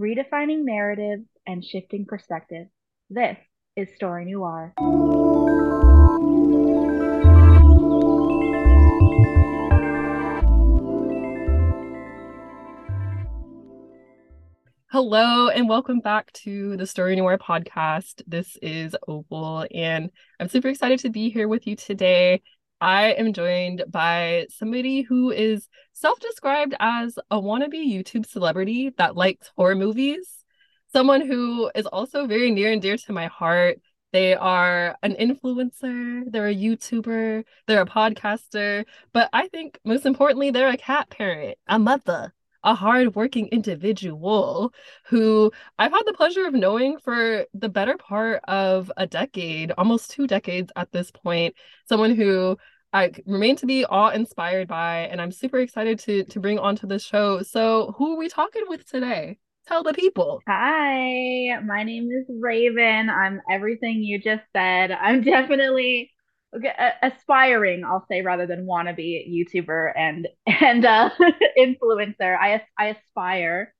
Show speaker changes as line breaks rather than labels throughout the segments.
redefining narratives and shifting perspectives. This is Story Noir.
Hello and welcome back to the Story Noir podcast. This is Opal and I'm super excited to be here with you today. I am joined by somebody who is self-described as a wannabe YouTube celebrity that likes horror movies. Someone who is also very near and dear to my heart. They are an influencer, they're a YouTuber, they're a podcaster, but I think most importantly, they're a cat parent, a mother a hardworking individual who I've had the pleasure of knowing for the better part of a decade, almost two decades at this point. Someone who I remain to be awe-inspired by, and I'm super excited to to bring onto the show. So, who are we talking with today? Tell the people.
Hi, my name is Raven. I'm everything you just said. I'm definitely aspiring, I'll say, rather than wannabe YouTuber and and uh, influencer. I I aspire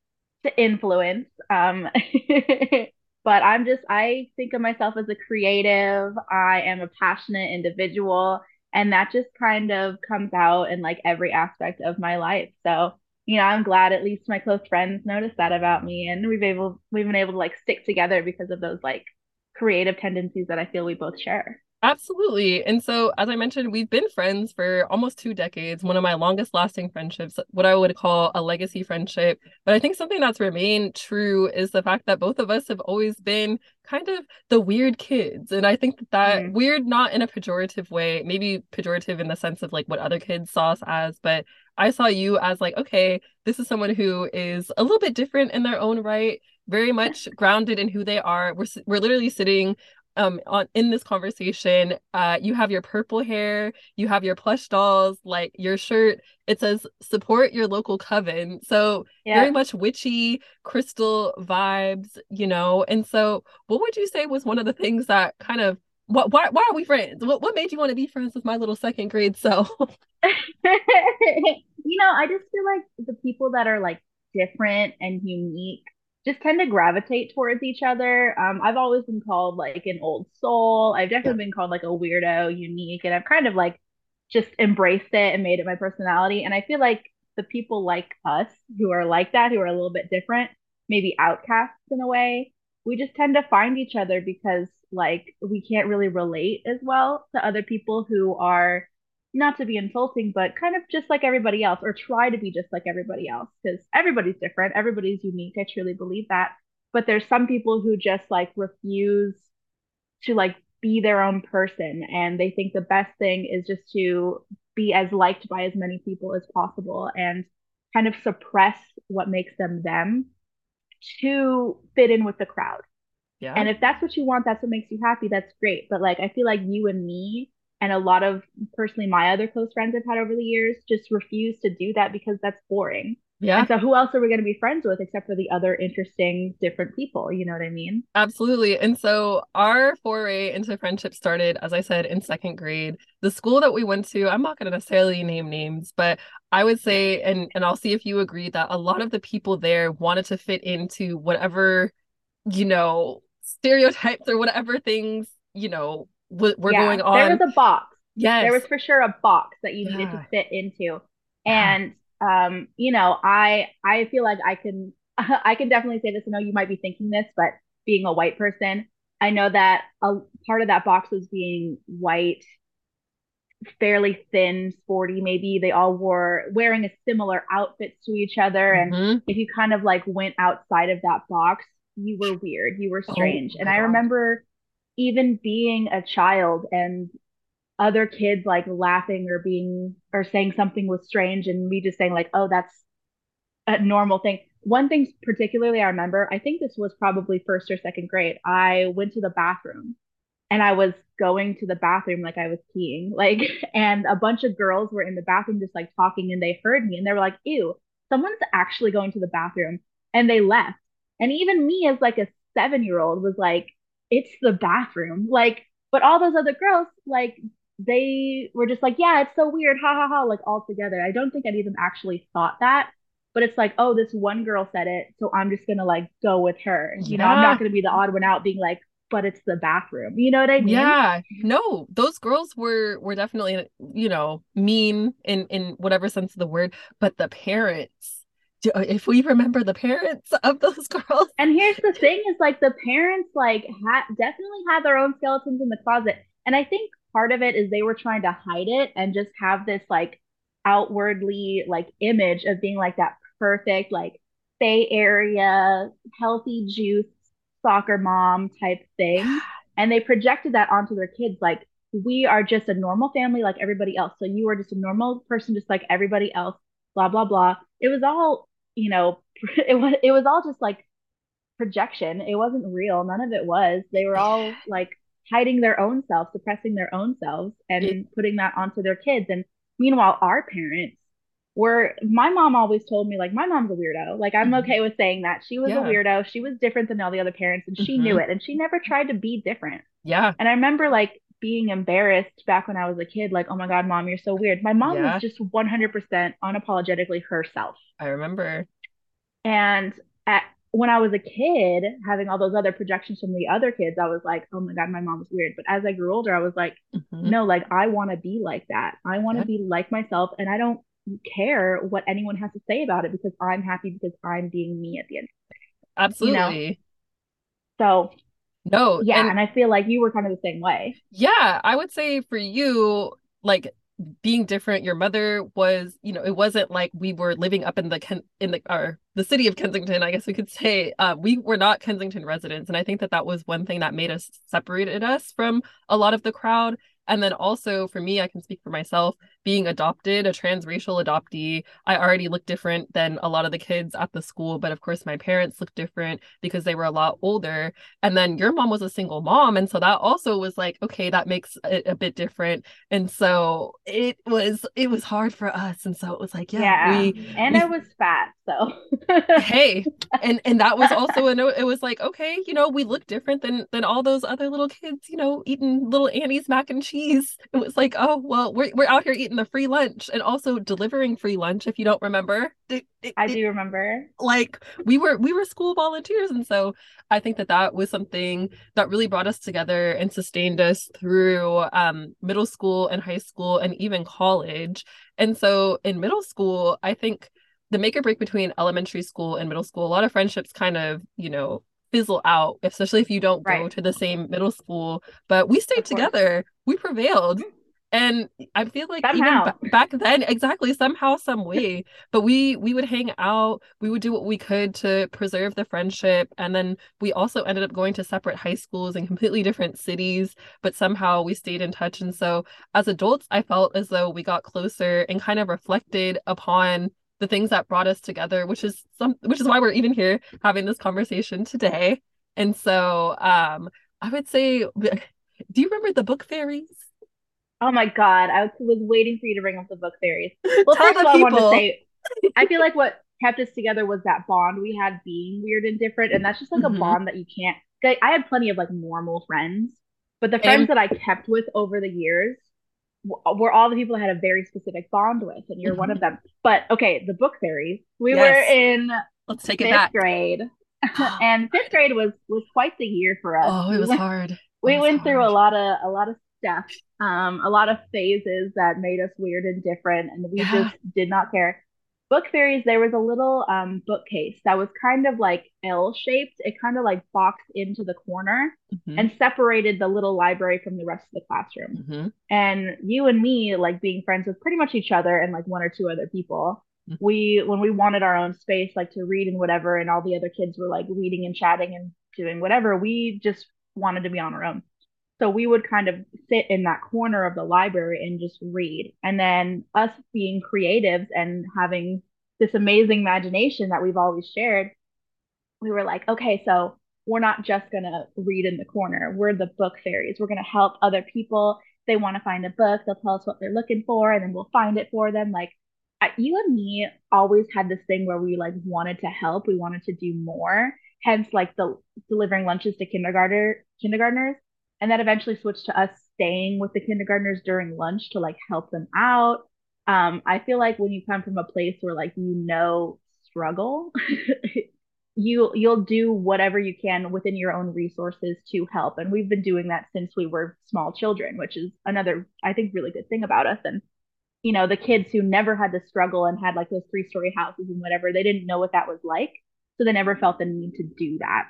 to influence. Um, but I'm just I think of myself as a creative. I am a passionate individual, and that just kind of comes out in like every aspect of my life. So you know, I'm glad at least my close friends noticed that about me, and we've able we've been able to like stick together because of those like creative tendencies that I feel we both share.
Absolutely. And so, as I mentioned, we've been friends for almost two decades, one of my longest lasting friendships, what I would call a legacy friendship. But I think something that's remained true is the fact that both of us have always been kind of the weird kids. And I think that, that mm. weird, not in a pejorative way, maybe pejorative in the sense of like what other kids saw us as, but I saw you as like, okay, this is someone who is a little bit different in their own right very much grounded in who they are. We're we're literally sitting um on in this conversation uh you have your purple hair you have your plush dolls like your shirt it says support your local coven. So yeah. very much witchy crystal vibes you know? And so what would you say was one of the things that kind of what why, why are we friends? What, what made you want to be friends with my little second grade self?
You know i just feel like the people that are like different and unique just tend to gravitate towards each other. Um, I've always been called like an old soul. I've definitely yeah. been called like a weirdo, unique, and I've kind of like just embraced it and made it my personality. And I feel like the people like us who are like that, who are a little bit different, maybe outcasts in a way, we just tend to find each other because like we can't really relate as well to other people who are not to be insulting, but kind of just like everybody else, or try to be just like everybody else, because everybody's different, everybody's unique. I truly believe that. But there's some people who just like refuse to like be their own person, and they think the best thing is just to be as liked by as many people as possible and kind of suppress what makes them them to fit in with the crowd. Yeah. And if that's what you want, that's what makes you happy, that's great. But like I feel like you and me and a lot of personally my other close friends I've had over the years just refuse to do that because that's boring. Yeah. And so who else are we going to be friends with except for the other interesting different people, you know what I mean?
Absolutely. And so our foray into friendship started as I said in second grade. The school that we went to, I'm not going to necessarily name names, but I would say and and I'll see if you agree that a lot of the people there wanted to fit into whatever you know stereotypes or whatever things you know were yeah, going on.
There was a box. Yes. There was for sure a box that you needed yeah. to fit into. And um, you know, I I feel like I can I can definitely say this. I know you might be thinking this, but being a white person, I know that a part of that box was being white, fairly thin, sporty. Maybe they all wore wearing a similar outfits to each other, mm-hmm. and if you kind of like went outside of that box, you were weird. You were oh strange. Oh, and I remember even being a child and other kids like laughing or being or saying something was strange and me just saying like oh that's a normal thing. One thing particularly i remember i think this was probably first or second grade i went to the bathroom and i was going to the bathroom like i was peeing like and a bunch of girls were in the bathroom just like talking and they heard me and they were like ew someone's actually going to the bathroom and they left. And even me as like a seven year old was like it's the bathroom. Like, but all those other girls, like, they were just like, yeah, it's so weird, ha ha ha, like all together. I don't think any of them actually thought that. but it's like, oh, this one girl said it, so I'm just gonna like go with her. You know, I'm not gonna be the odd one out being like, but it's the bathroom. You know what I mean?
Yeah, no, those girls were were definitely, you know, mean in in whatever sense of the word, but the parents, Uh, if we remember the parents of those girls,
And here's the thing is like the parents like had definitely had their own skeletons in the closet. And I think part of it is they were trying to hide it and just have this like outwardly like image of being like that perfect like Bay Area healthy juice soccer mom type thing. And they projected that onto their kids like we are just a normal family like everybody else. So you are just a normal person just like everybody else, blah blah blah. It was all, you know, it was it was all just like projection. It wasn't real. None of it was. They were all like hiding their own selves, suppressing their own selves, and
It-
putting that onto their kids. And meanwhile, our parents were, my mom always told me, like, my mom's a weirdo. Like, I'm
Mhm.
okay with saying that. She was
Yeah.
a weirdo. She was different than all the other parents, and she knew
Mhm.
it. And she never tried to be different.
yeah,
And I remember like being embarrassed back when I was a kid, like, oh my God, mom, you're so weird. My mom
Yeah.
was just 100% unapologetically herself.
I remember.
And at when I was a kid, having all those other projections from the other kids, I was like, oh my God, my mom is weird. But as I grew older, I was like,
Mhm.
no, like I want to be like that. I want to
Yeah.
be like myself. And I don't care what anyone has to say about it because I'm happy because I'm being me at the end.
Absolutely.
So
No,
yeah,
and
and I feel like you were kind of the same way.
Yeah, I would say for you, like being different, your mother was, you know, it wasn't like we were living up in the Ken in the or the city of Kensington, I guess we could say. Uh, we were not Kensington residents, and I think that that was one thing that made us separated us from a lot of the crowd. And then also for me, I can speak for myself, being adopted, a transracial adoptee, I already looked different than a lot of the kids at the school, but of course my parents looked different because they were a lot older. And then your mom was a single mom. And so that also was like, okay, that makes it a bit different. And so it was it was hard for us. And so it was like, yeah,
Yeah.
we
And
we-
I was fat, so
hey. And and that was also a note. It was like, okay, you know, we look different than than all those other little kids, you know, eating little Annie's mac and cheese. It was like, oh well, we're we're out here eating the free lunch and also delivering free lunch, if you don't remember. It- it-
I do remember.
like we were we were school volunteers and so i think that that was something that really brought us together and sustained us through um middle school and high school and even college and so in middle school i think the make or break between elementary school and middle school a lot of friendships kind of you know fizzle out especially if you don't go to the same middle school but we stayed together we prevailed
Mhm.
And i feel like
Somehow.
even ba- back then exactly somehow some way but we we would hang out we would do what we could to preserve the friendship and then we also ended up going to separate high schools in completely different cities but somehow we stayed in touch and so as adults i felt as though we got closer and kind of reflected upon the things that brought us together which is some which is why we're even here having this conversation today and so um i would say do you remember the book fairies
Oh my God, I was waiting for you to bring up the book fairies. Well, first of all, I wanted to say, I feel like what kept us together was that bond we had being weird and different, and that's just like
Mhm.
a bond that you can't. Like, I had plenty of like normal friends, but the friends that I kept with over the years were all the people I had a very specific bond with, and you're one
Mhm.
of them. But okay, the book fairies. We
Yes.
were in
let's take it
fifth
back
grade, and fifth grade was was quite the year for us.
oh it was
went-
hard
we
was
went through a lot of a lot of stuff um a lot of phases that made us weird and different and we
Yeah.
just did not care book fairies there was a little um bookcase that was kind of like l shaped it kind of like boxed into the corner
Mhm.
and separated the little library from the rest of the classroom
Mhm.
and you and me like being friends with pretty much each other and like one or two other people
Mhm.
we when we wanted our own space like to read and whatever and all the other kids were like reading and chatting and doing whatever we just wanted to be on our own so we would kind of sit in that corner of the library and just read. And then us being creatives and having this amazing imagination that we've always shared we were like okay so we're not just going to read in the corner. We're the book fairies. We're going to help other people. They want to find a book they'll tell us what they're looking for and then we'll find it for them. Like you and me always had this thing where we like wanted to help. We wanted to do more. Hence like the delivering lunches to kindergarten kindergartners and that eventually switched to us staying with the kindergartners during lunch to like help them out um i feel like when you come from a place where like you know struggle, you you'll do whatever you can within your own resources to help. And we've been doing that since we were small children, which is another I think really good thing about us. And you know, the kids who never had the struggle and had like those three story houses and whatever, they didn't know what that was like. So they never felt the need to do that.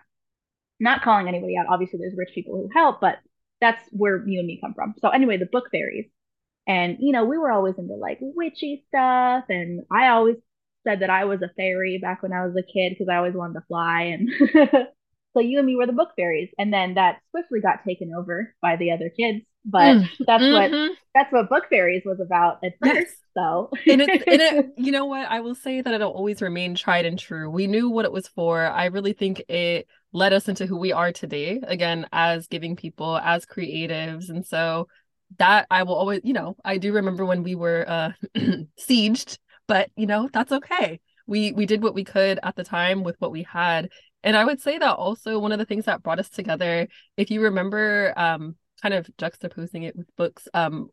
Not calling anybody out. Obviously, there's rich people who help, but that's where you and me come from. So anyway, the book fairies. And, you know, we were always into like witchy stuff. And I always said that I was a fairy back when I was a kid because I always wanted to fly. And so you and me were the book fairies. And then that swiftly got taken over by the other kids. But mm, that's mm-hmm. what that's what book fairies was about at first. So
and, it, and it, you know what? I will say that it'll always remain tried and true. We knew what it was for. I really think it led us into who we are today, again, as giving people, as creatives. And so that I will always, you know, I do remember when we were uh sieged, but you know, that's okay. We we did what we could at the time with what we had. And I would say that also one of the things that brought us together, if you remember um kind of juxtaposing it with books, um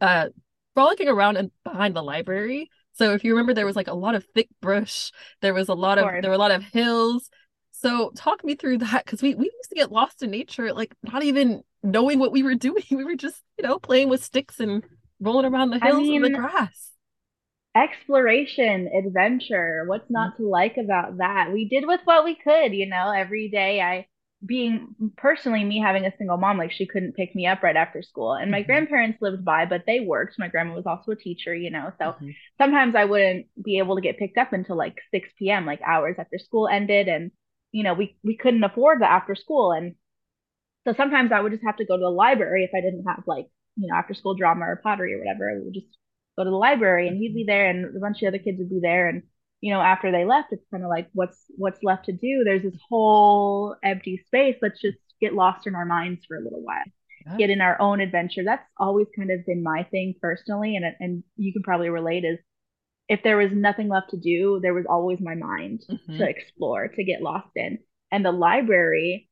uh frolicking around and behind the library. So if you remember there was like a lot of thick brush, there was a lot of, of there were a lot of hills. So talk me through that because we, we used to get lost in nature, like not even knowing what we were doing. We were just, you know, playing with sticks and rolling around the hills I mean, and the grass.
Exploration, adventure. What's not mm-hmm. to like about that? We did with what we could, you know, every day I being personally me having a single mom, like she couldn't pick me up right after school. And my mm-hmm. grandparents lived by, but they worked. My grandma was also a teacher, you know. So mm-hmm. sometimes I wouldn't be able to get picked up until like 6 p.m., like hours after school ended. And, you know, we we couldn't afford the after school. And so sometimes I would just have to go to the library if I didn't have like, you know, after school drama or pottery or whatever. I would just go to the library and he'd be mm-hmm. there and a bunch of other kids would be there. And, you know, after they left, it's kind of like, what's what's left to do? There's this whole empty space. Let's just get lost in our minds for a little while. Yeah. Get in our own adventure. That's always kind of been my thing personally. And and you can probably relate is if there was nothing left to do, there was always my mind mm-hmm. to explore, to get lost in. And the library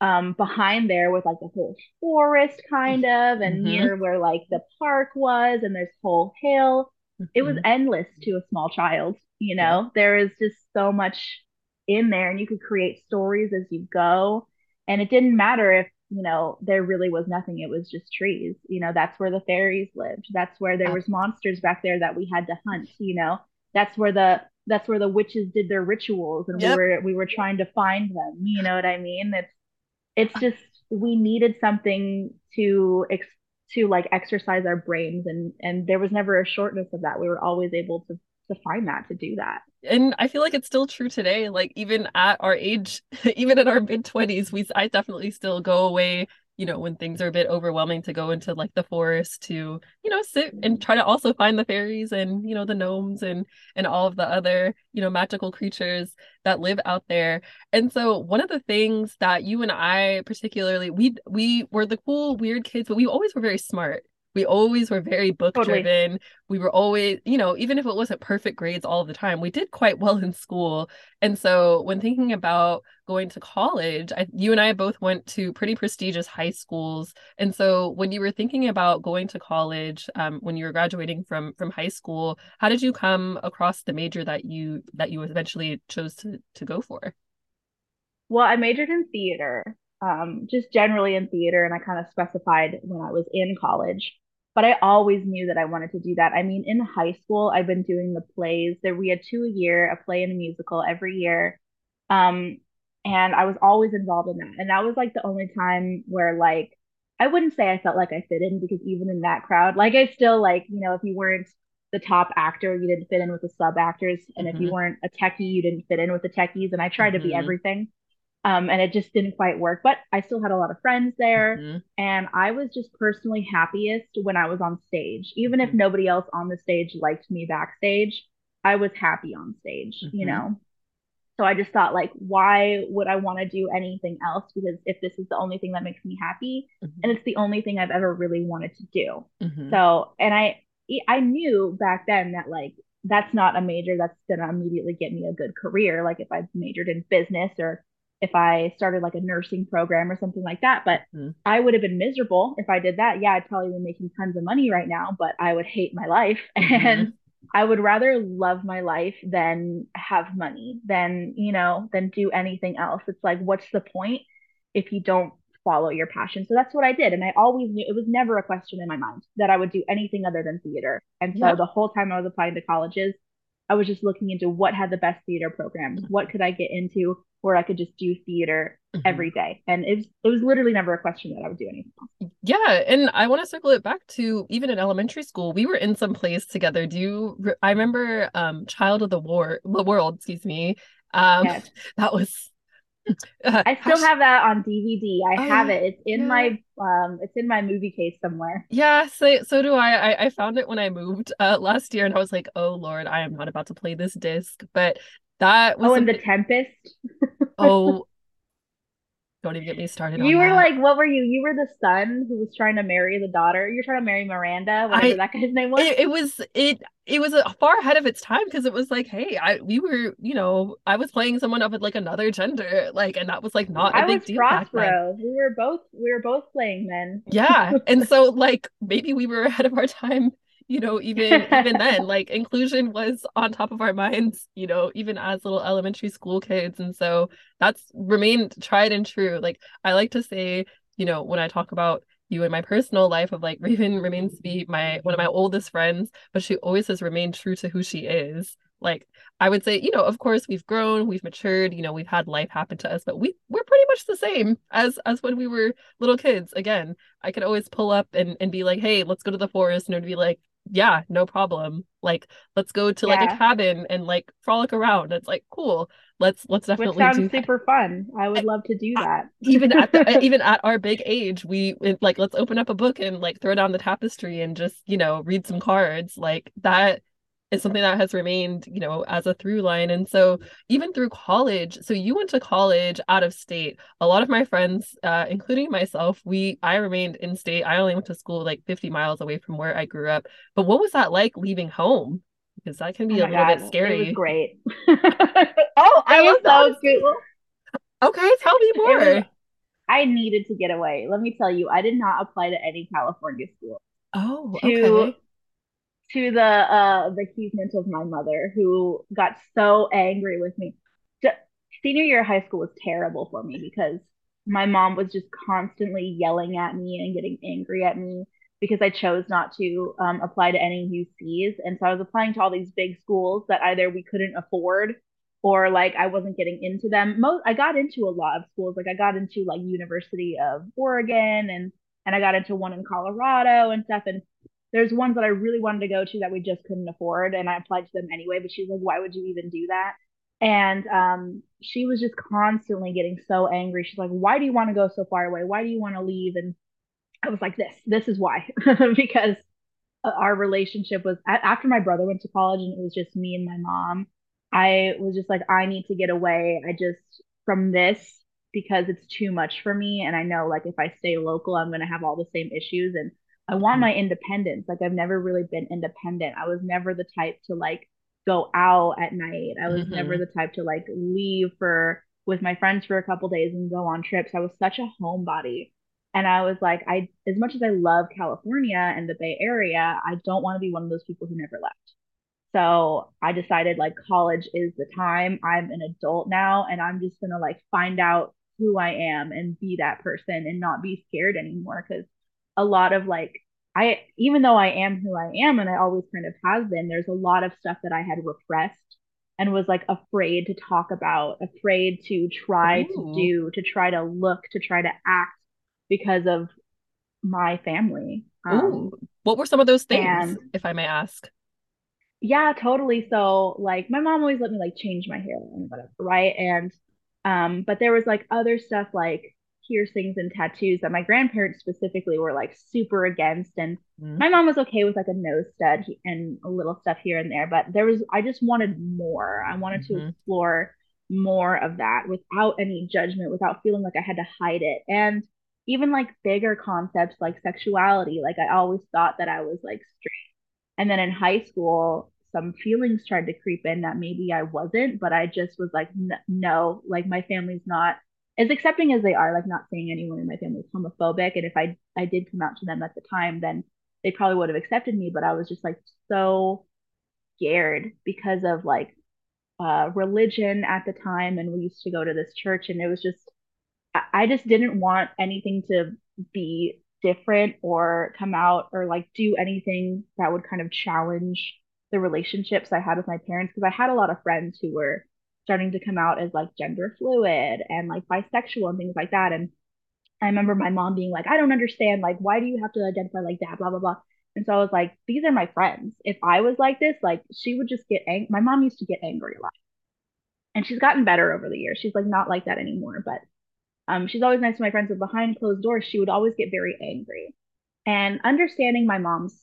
um, behind there was like a whole forest kind of, and mm-hmm. near where like the park was, and there's whole hill. Mm-hmm. It was mm-hmm. endless to a small child, you know. Yeah. There is just so much in there, and you could create stories as you go. And it didn't matter if you know there really was nothing; it was just trees. You know, that's where the fairies lived. That's where there was monsters back there that we had to hunt. You know, that's where the that's where the witches did their rituals, and yep. we were we were trying to find them. You know what I mean? It's it's just we needed something to ex- to like exercise our brains and and there was never a shortness of that we were always able to to find that to do that.
And i feel like it's still true today like even at our age even in our mid 20s we i definitely still go away you know when things are a bit overwhelming to go into like the forest to you know sit and try to also find the fairies and you know the gnomes and and all of the other you know magical creatures that live out there. And so one of the things that you and i particularly we we were the cool weird kids but we always were very smart we always were very book driven. Totally. we were always you know even if it wasn't perfect grades all the time we did quite well in school. And so when thinking about going to college I, you and i both went to pretty prestigious high schools. And so when you were thinking about going to college um, when you were graduating from from high school how did you come across the major that you that you eventually chose to to go for?
Well i majored in theater um, just generally in theater and i kind of specified when i was in college but I always knew that I wanted to do that. I mean, in high school, I've been doing the plays. There we had two a year, a play and a musical every year. Um, and I was always involved in that. And that was like the only time where like I wouldn't say I felt like I fit in because even in that crowd, like I still like, you know, if you weren't the top actor, you didn't fit in with the sub actors. And mm-hmm. if you mm-hmm. weren't a techie, you didn't fit in with the techies. And I tried mm-hmm. to be mm-hmm. everything. Um, and it just didn't quite work. But I still had a lot of friends there, mm-hmm. and I was just personally happiest when I was on stage. Even if mm-hmm. nobody else on the stage liked me backstage, I was happy on stage, mm-hmm. you know? So I just thought, like, why would I want to do anything else? Because if this is the only thing that makes me happy, mm-hmm. and it's the only thing I've ever really wanted to do. Mm-hmm. So, and I, I knew back then that like that's not a major that's gonna immediately get me a good career. Like if I majored in business or if I started like a nursing program or something like that. But mm-hmm. I would have been miserable if I did that. Yeah, I'd probably be making tons of money right now, but I would hate my life. Mm-hmm. And I would rather love my life than have money, than, you know, than do anything else. It's like, what's the point if you don't follow your passion? So that's what I did. And I always knew it was never a question in my mind that I would do anything other than theater. And so
Yeah.
the whole time I was applying to colleges, I was just looking into what had the best theater program, what could I get into where I could just do theater
Mhm.
every day. And it was, it was literally never a question that I would do anything else.
Yeah, and I want to circle it back to even in elementary school, we were in some plays together. Do you I remember um Child of the War, the World, excuse me. Um
Yes.
that was uh,
I still have that on DVD. I have
Oh,
it. It's in
yeah.
my um it's in my movie case somewhere.
Yeah, so so do I. I. I found it when I moved uh last year and I was like, "Oh Lord, I am not about to play this disc." But that oh, was
Oh, and The Tempest.
oh, don't even get me started on
You were
that.
like, what were you? You were the son who was trying to marry the daughter. You're trying to marry Miranda, whatever
I-
that guy's name was.
it, it was it it was a far ahead of its time because it was like hey I we were you know I was playing someone of like another gender like and that was like not a
I
big
was
deal
Prospero. We were both we were both playing men.
yeah and so like maybe we were ahead of our time you know even even then like inclusion was on top of our minds you know even as little elementary school kids and so that's remained tried and true like I like to say you know when I talk about you in my personal life of like Raven remains to be my one of my oldest friends, but she always has remained true to who she is. Like I would say, you know, of course we've grown, we've matured, you know, we've had life happen to us, but we we're pretty much the same as as when we were little kids. Again, I could always pull up and and be like, "Hey, let's go to the forest." And it would be like, "Yeah, no problem." Like, let's go to like a cabin and like frolic around. It's like, "Cool. Let's let's
Which
definitely
sounds
do that."
super fun. I would eh, love to do that.
even at the, eh, even at our big age we like let's open up a book and like throw down the tapestry and just you know read some cards like that is something that has remained you know as a through line and so even through college so you went to college out of state a lot of my friends uh, including myself we i remained in state i only went to school like 50 miles away from where i grew up but what was that like leaving home because that can be
Oh
a little
God,
bit
It
scary
great.
oh i
was so cool.
okay tell me more
I needed to get away. Let me tell you, I did not apply to any California school.
oh okay
to the uh the achievement of my mother who got so angry with me. Ju- Senior year of high school was terrible for me because my mom was just constantly yelling at me and getting angry at me because I chose not to um, apply to any UCs. And so I was applying to all these big schools that either we couldn't afford or like I wasn't getting into them. Most I got into a lot of schools. Like I got into like University of Oregon and and I got into one in Colorado and stuff. And there's ones that I really wanted to go to that we just couldn't afford, and I applied to them anyway. But she's like, "Why would you even do that?" And um, she was just constantly getting so angry. She's like, "Why do you want to go so far away? Why do you want to leave?" And I was like, "This, this is why," because uh, our relationship was after my brother went to college and it was just me and my mom. I was just like, I need to get away. I just from this because it's too much for me, and I know like if I stay local, I'm gonna have all the same issues and I want my independence. Like I've never really been independent. I was never the type to like go out at night. I was never
Mhm.
the type to like leave for with my friends for a couple days and go on trips. I was such a homebody. And I was like, I as much as I love California and the Bay Area, I don't want to be one of those people who never left. So I decided like college is the time. I'm an adult now and I'm just gonna like find out who I am and be that person and not be scared anymore. Cause a lot of like I even though I am who I am and I always kind of have been, there's a lot of stuff that I had repressed and was like afraid to talk about, afraid to try to do, to try to look, to try to act because of my family. Um,
what were some of those things,
and-
if I may ask?
yeah, totally. So like my mom always let me like change my hair and whatever, right? And um, but there was like other stuff like piercings and tattoos that my grandparents specifically were like super against. And
Mhm.
my mom was okay with like a nose stud and a little stuff here and there, but there was I just wanted more. I wanted to
Mhm.
explore more of that without any judgment, without feeling like I had to hide it. And even like bigger concepts like sexuality, like I always thought that I was like straight. And then in high school, some feelings tried to creep in that maybe I wasn't, but I just was like, "N- no, like my family's not as accepting as they are, like not saying anyone in my family is homophobic. And if I I did come out to them at the time, then they probably would have accepted me. But I was just like so scared because of like uh, religion at the time, and we used to go to this church, and it was just I just didn't want anything to be different or come out or like do anything that would kind of challenge the relationships I had with my parents because I had a lot of friends who were starting to come out as like gender fluid and like bisexual and things like that. And I remember my mom being like, I don't understand. Like, why do you have to identify like that? Blah, blah, blah. And so I was like, these are my friends. If I was like this, like she would just get angry. My mom used to get angry a lot. And she's gotten better over the years. She's like not like that anymore, but um, she's always nice to my friends, but behind closed doors, she would always get very angry. And understanding my mom's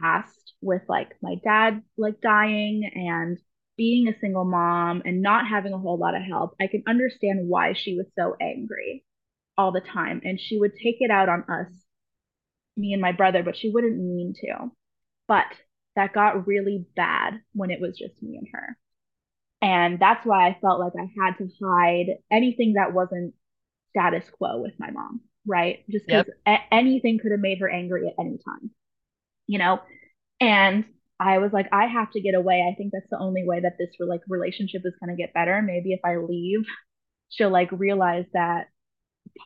past with like my dad like dying and being a single mom and not having a whole lot of help, I can understand why she was so angry all the time. And she would take it out on us, me and my brother, but she wouldn't mean to. But that got really bad when it was just me and her. And that's why I felt like I had to hide anything that wasn't status quo with my mom, right? Just because yep. a- anything could have made her angry at any time, you know? And I was like, I have to get away. I think that's the only way that this like relationship is to get better. Maybe if I leave, she'll like realize that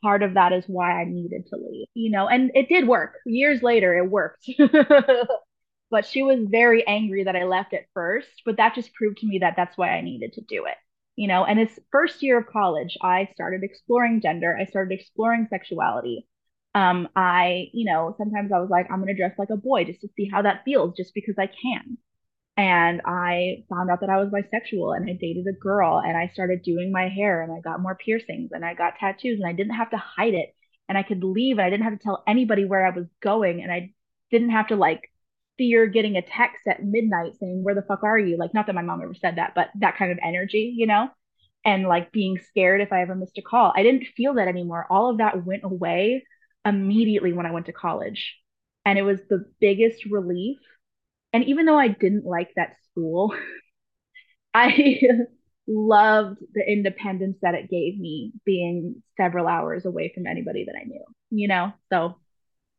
part of that is why I needed to leave, you know? And it did work. Years later, it worked. but she was very angry that I left at first, but that just proved to me that that's why I needed to do it you know and this first year of college i started exploring gender i started exploring sexuality um i you know sometimes i was like i'm to dress like a boy just to see how that feels just because i can and i found out that i was bisexual and i dated a girl and i started doing my hair and i got more piercings and i got tattoos and i didn't have to hide it and i could leave and i didn't have to tell anybody where i was going and i didn't have to like fear getting a text at midnight saying, Where the fuck are you? Like, not that my mom ever said that, but that kind of energy, you know? And like being scared if I ever missed a call. I didn't feel that anymore. All of that went away immediately when I went to college. And it was the biggest relief. And even though I didn't like that school, I loved the independence that it gave me being several hours away from anybody that I knew, you know? So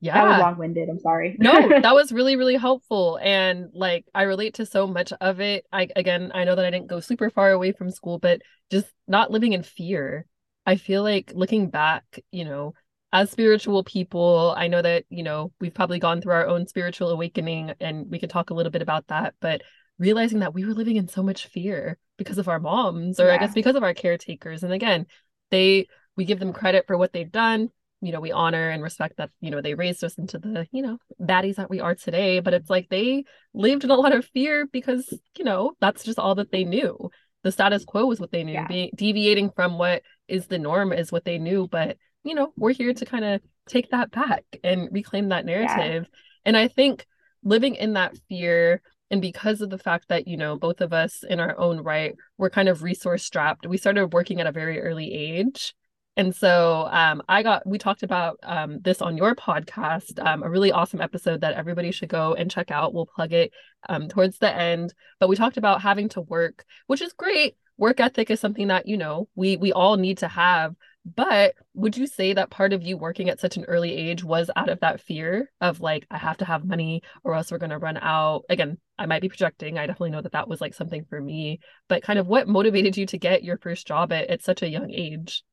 yeah. That was long winded. I'm sorry.
no, that was really, really helpful. And like, I relate to so much of it. I, again, I know that I didn't go super far away from school, but just not living in fear. I feel like looking back, you know, as spiritual people, I know that, you know, we've probably gone through our own spiritual awakening and we could talk a little bit about that, but realizing that we were living in so much fear because of our moms or yeah. I guess because of our caretakers. And again, they, we give them credit for what they've done you know we honor and respect that you know they raised us into the you know baddies that we are today but it's like they lived in a lot of fear because you know that's just all that they knew the status quo was what they knew yeah. being deviating from what is the norm is what they knew but you know we're here to kind of take that back and reclaim that narrative yeah. and i think living in that fear and because of the fact that you know both of us in our own right we're kind of resource strapped we started working at a very early age and so um, I got, we talked about um, this on your podcast, um, a really awesome episode that everybody should go and check out. We'll plug it um, towards the end. But we talked about having to work, which is great. Work ethic is something that, you know, we we all need to have. But would you say that part of you working at such an early age was out of that fear of like, I have to have money or else we're going to run out? Again, I might be projecting. I definitely know that that was like something for me. But kind of what motivated you to get your first job at, at such a young age?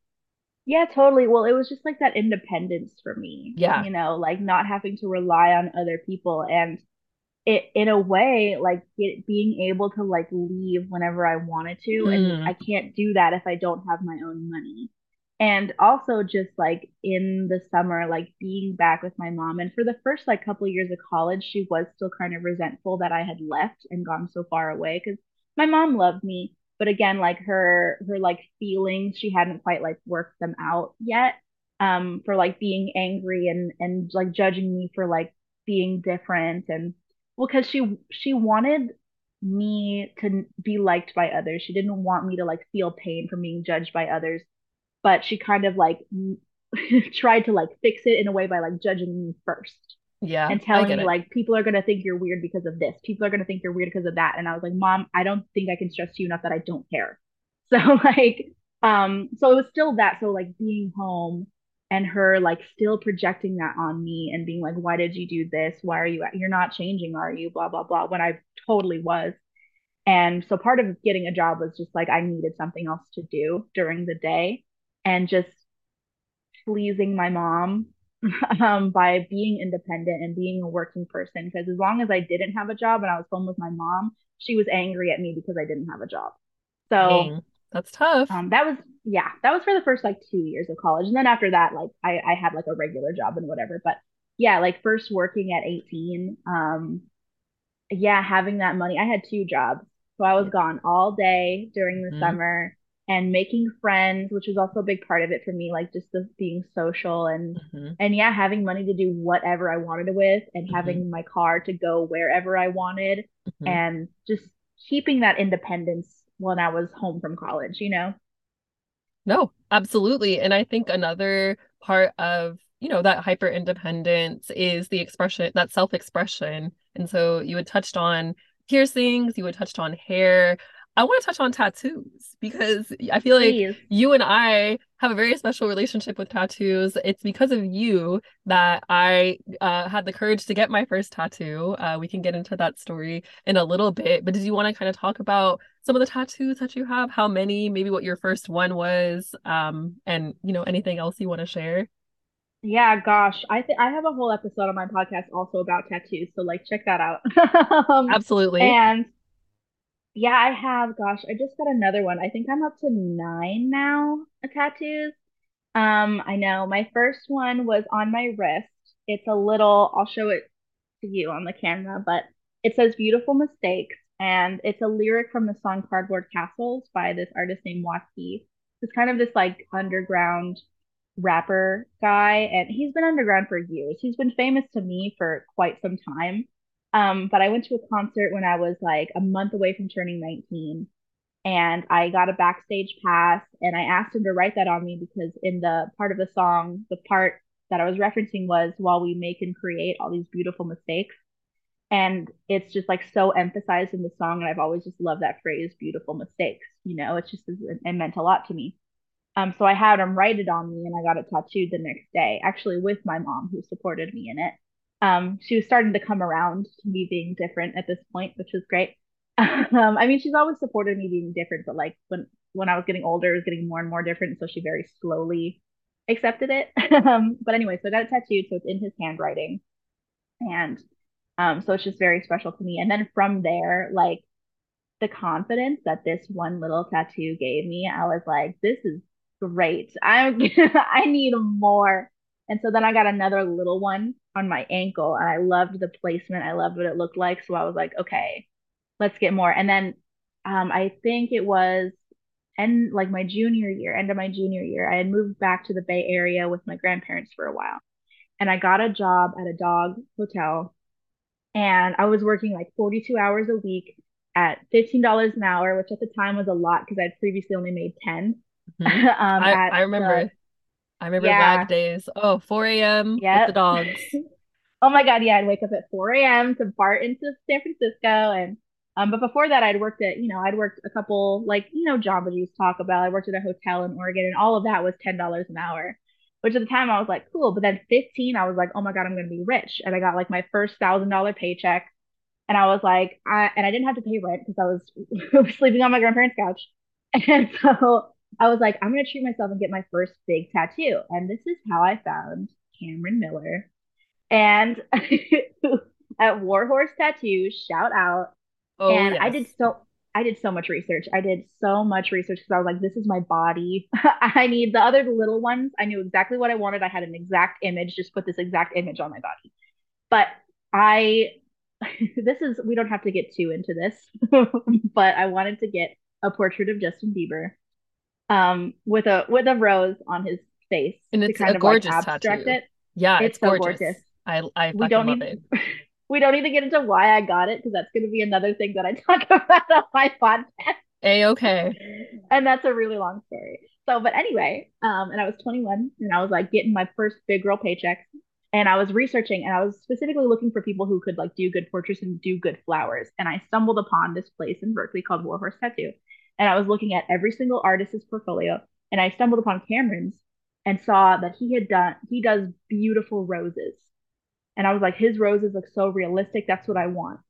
Yeah, totally. Well, it was just like that independence for me.
Yeah.
You know, like not having to rely on other people and it in a way like it, being able to like leave whenever I wanted to mm. and I can't do that if I don't have my own money. And also just like in the summer like being back with my mom and for the first like couple years of college she was still kind of resentful that I had left and gone so far away cuz my mom loved me. But again like her her like feelings she hadn't quite like worked them out yet um for like being angry and and like judging me for like being different. And well because she she wanted me to be liked by others. She didn't want me to like feel pain from being judged by others but she kind of like tried to like fix it in a way by like judging me first
yeah
and telling me like people are going to think you're weird because of this. People are going to think you're weird because of that. And i was like mom i don't think i can stress to you enough that i don't care. So like um so it was still that. So like being home and her like still projecting that on me and being like why did you do this? Why are you you're not changing are you? Blah blah blah when i totally was. And so part of getting a job was just like I needed something else to do during the day and just pleasing my mom um, by being independent and being a working person. Because as long as I didn't have a job and I was home with my mom, she was angry at me because I didn't have a job. So
Dang, that's tough.
um, that was yeah, that was for the first like two years of college, and then after that, like I I had like a regular job and whatever. But yeah, like first working at 18, um, yeah, having that money. I had two jobs. So I was gone all day during the
Mhm,
summer and making friends, which was also a big part of it for me, like just the being social and
mhm,
and yeah, having money to do whatever I wanted with and
mhm,
having my car to go wherever I wanted
mhm.
and just keeping that independence when I was home from college, you know?
No, absolutely. And I think another part of, you know, that hyper independence is the expression, that self-expression. And so you had touched on piercings, you had touched on hair. I want to touch on tattoos because I feel like
Please.
you and I have a very special relationship with tattoos. It's because of you that I uh, had the courage to get my first tattoo. Uh, we can get into that story in a little bit, but did you want to kind of talk about some of the tattoos that you have, how many, maybe what your first one was, um, and you know, anything else you want to share?
Yeah, gosh. I think I have a whole episode on my podcast also about tattoos, so like check that out. Um,
Absolutely.
and Yeah, I have. Gosh, I just got another one. I think I'm up to nine now, tattoos. Um, I know my first one was on my wrist. It's a little, I'll show it to you on the camera, but it says beautiful mistakes, and it's a lyric from the song Cardboard Castles by this artist named Watsky. It's kind of this like underground rapper guy, and he's been underground for years. He's been famous to me for quite some time. Um, but I went to a concert when I was like a month away from turning 19, and I got a backstage pass, and I asked him to write that on me because in the part of the song, the part that I was referencing was while we make and create all these beautiful mistakes. And it's just like so emphasized in the song, and I've always just loved that phrase, beautiful mistakes. You know, it's just it meant a lot to me. Um, so I had him write it on me and I got it tattooed the next day, actually with my mom who supported me in it. Um, she was starting to come around to me being different at this point, which was great. Um, I mean, she's always supported me being different, but like when when I was getting older, it was getting more and more different, so she very slowly accepted it. Um, but anyway, so I got it tattooed, so it's in his handwriting, and um, so it's just very special to me. And then from there, like the confidence that this one little tattoo gave me, I was like, this is great. I'm I need more. And so then I got another little one on my ankle and I loved the placement. I loved what it looked like. So I was like, okay, let's get more. And then um I think it was end like my junior year, end of my junior year, I had moved back to the Bay Area with my grandparents for a while. And I got a job at a dog hotel and I was working like 42 hours a week at $15 an hour, which at the time was a lot because I'd previously only made 10
hmm
um,
I I remember. I remember
yeah,
bag days. Oh, 4 a.m. with the dogs.
Oh my God, yeah, I'd wake up at 4 a.m. to BART into San Francisco. And, um, but before that, I'd worked at, you know, I'd worked a couple, like, you know, that you talk about. I worked at a hotel in Oregon and all of that was $10 an hour, which at the time I was like, cool. But then 15, I was like, oh my God, I'm going to be rich. And I got like my first thousand dollar paycheck And I was like, I, and I didn't have to pay rent because I was sleeping on my grandparents' couch. And so I was like, I'm going to treat myself and get my first big tattoo. And this is how I found Cameron Miller. And at Warhorse Tattoo, shout out.
Oh,
And I did so, I did so much research. I did so much research because I was like, this is my body. I need the other little ones. I knew exactly what I wanted. I had an exact image, just put this exact image on my body. But I this is we don't have to get too into this, but I wanted to get a portrait of Justin Bieber um with a with a rose on his face
And it's a
kind of like abstract
tattoo.
it.
Yeah, it's
It's so
gorgeous.
gorgeous.
I I
We don't
love
need
it.
we don't need to get into why I got it because that's going to be another thing that I talk about on my podcast,
A-okay.
and that's a really long story. So, but anyway, um, and I was 21 and I was like getting my first big girl paycheck and I was researching and I was specifically looking for people who could like do good portraits and do good flowers. And I stumbled upon this place in Berkeley called Warhorse Tattoo. And I was looking at every single artist's portfolio and I stumbled upon Cameron's and saw that he had done he does beautiful roses. And I was like, his roses look so realistic. That's what I want.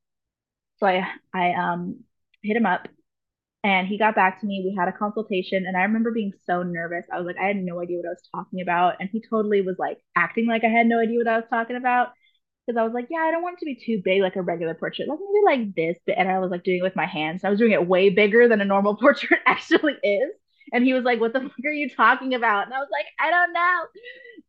So I I um hit him up and he got back to me. We had a consultation, and I remember being so nervous. I was like, I had no idea what I was talking about. And he totally was like acting like I had no idea what I was talking about. Because I was like, yeah, I don't want it to be too big like a regular portrait. Like maybe like this. And I was like doing it with my hands. I was doing it way bigger than a normal portrait actually is. And he was like, What the fuck are you talking about? And I was like, I don't know.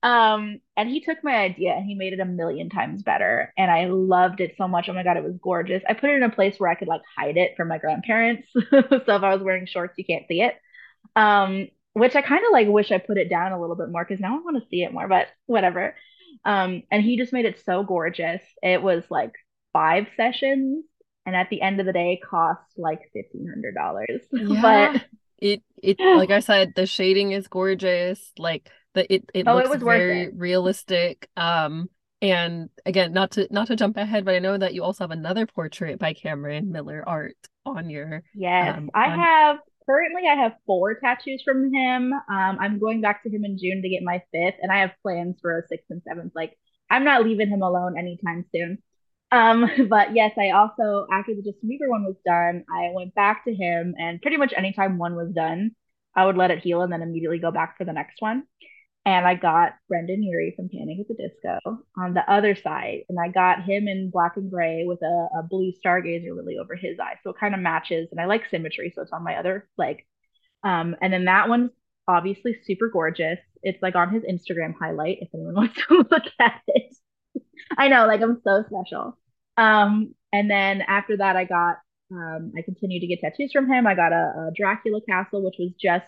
Um, and he took my idea and he made it a million times better. And I loved it so much. Oh my God, it was gorgeous. I put it in a place where I could like hide it from my grandparents. so if I was wearing shorts, you can't see it. Um, which I kind of like wish I put it down a little bit more because now I want to see it more, but whatever. Um, and he just made it so gorgeous. It was like five sessions, and at the end of the day, cost like fifteen hundred dollars.
Yeah. but it it like I said, the shading is gorgeous. Like the it it oh, looks it very it. realistic. Um and again, not to not to jump ahead, but I know that you also have another portrait by Cameron Miller Art on your
Yes. Um, I on... have currently I have four tattoos from him. Um I'm going back to him in June to get my fifth and I have plans for a sixth and seventh. Like I'm not leaving him alone anytime soon. Um, but yes, I also after the Justin Bieber one was done, I went back to him, and pretty much anytime one was done, I would let it heal and then immediately go back for the next one. And I got Brendon Urie from Panic at the Disco on the other side, and I got him in black and gray with a, a blue stargazer really over his eye, so it kind of matches. And I like symmetry, so it's on my other leg. Um, and then that one's obviously super gorgeous. It's like on his Instagram highlight if anyone wants to look at it. I know, like I'm so special. Um, and then after that, I got, um, I continued to get tattoos from him. I got a, a Dracula castle, which was just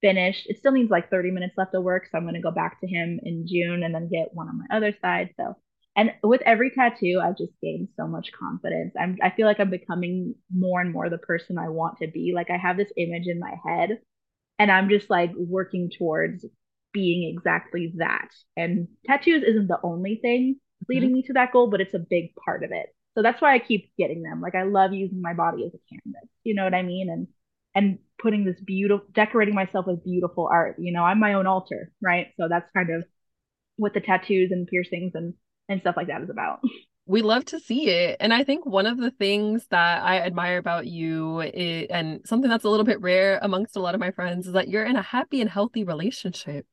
finished. It still needs like 30 minutes left of work. So I'm going to go back to him in June and then get one on my other side. So, and with every tattoo, I've just gained so much confidence. I'm, I feel like I'm becoming more and more the person I want to be. Like I have this image in my head and I'm just like working towards being exactly that. And tattoos isn't the only thing leading mm-hmm. me to that goal, but it's a big part of it. So that's why I keep getting them. Like I love using my body as a canvas. You know what I mean? And and putting this beautiful decorating myself with beautiful art. You know, I'm my own altar, right? So that's kind of what the tattoos and piercings and and stuff like that is about.
we love to see it. And I think one of the things that I admire about you is, and something that's a little bit rare amongst a lot of my friends is that you're in a happy and healthy relationship.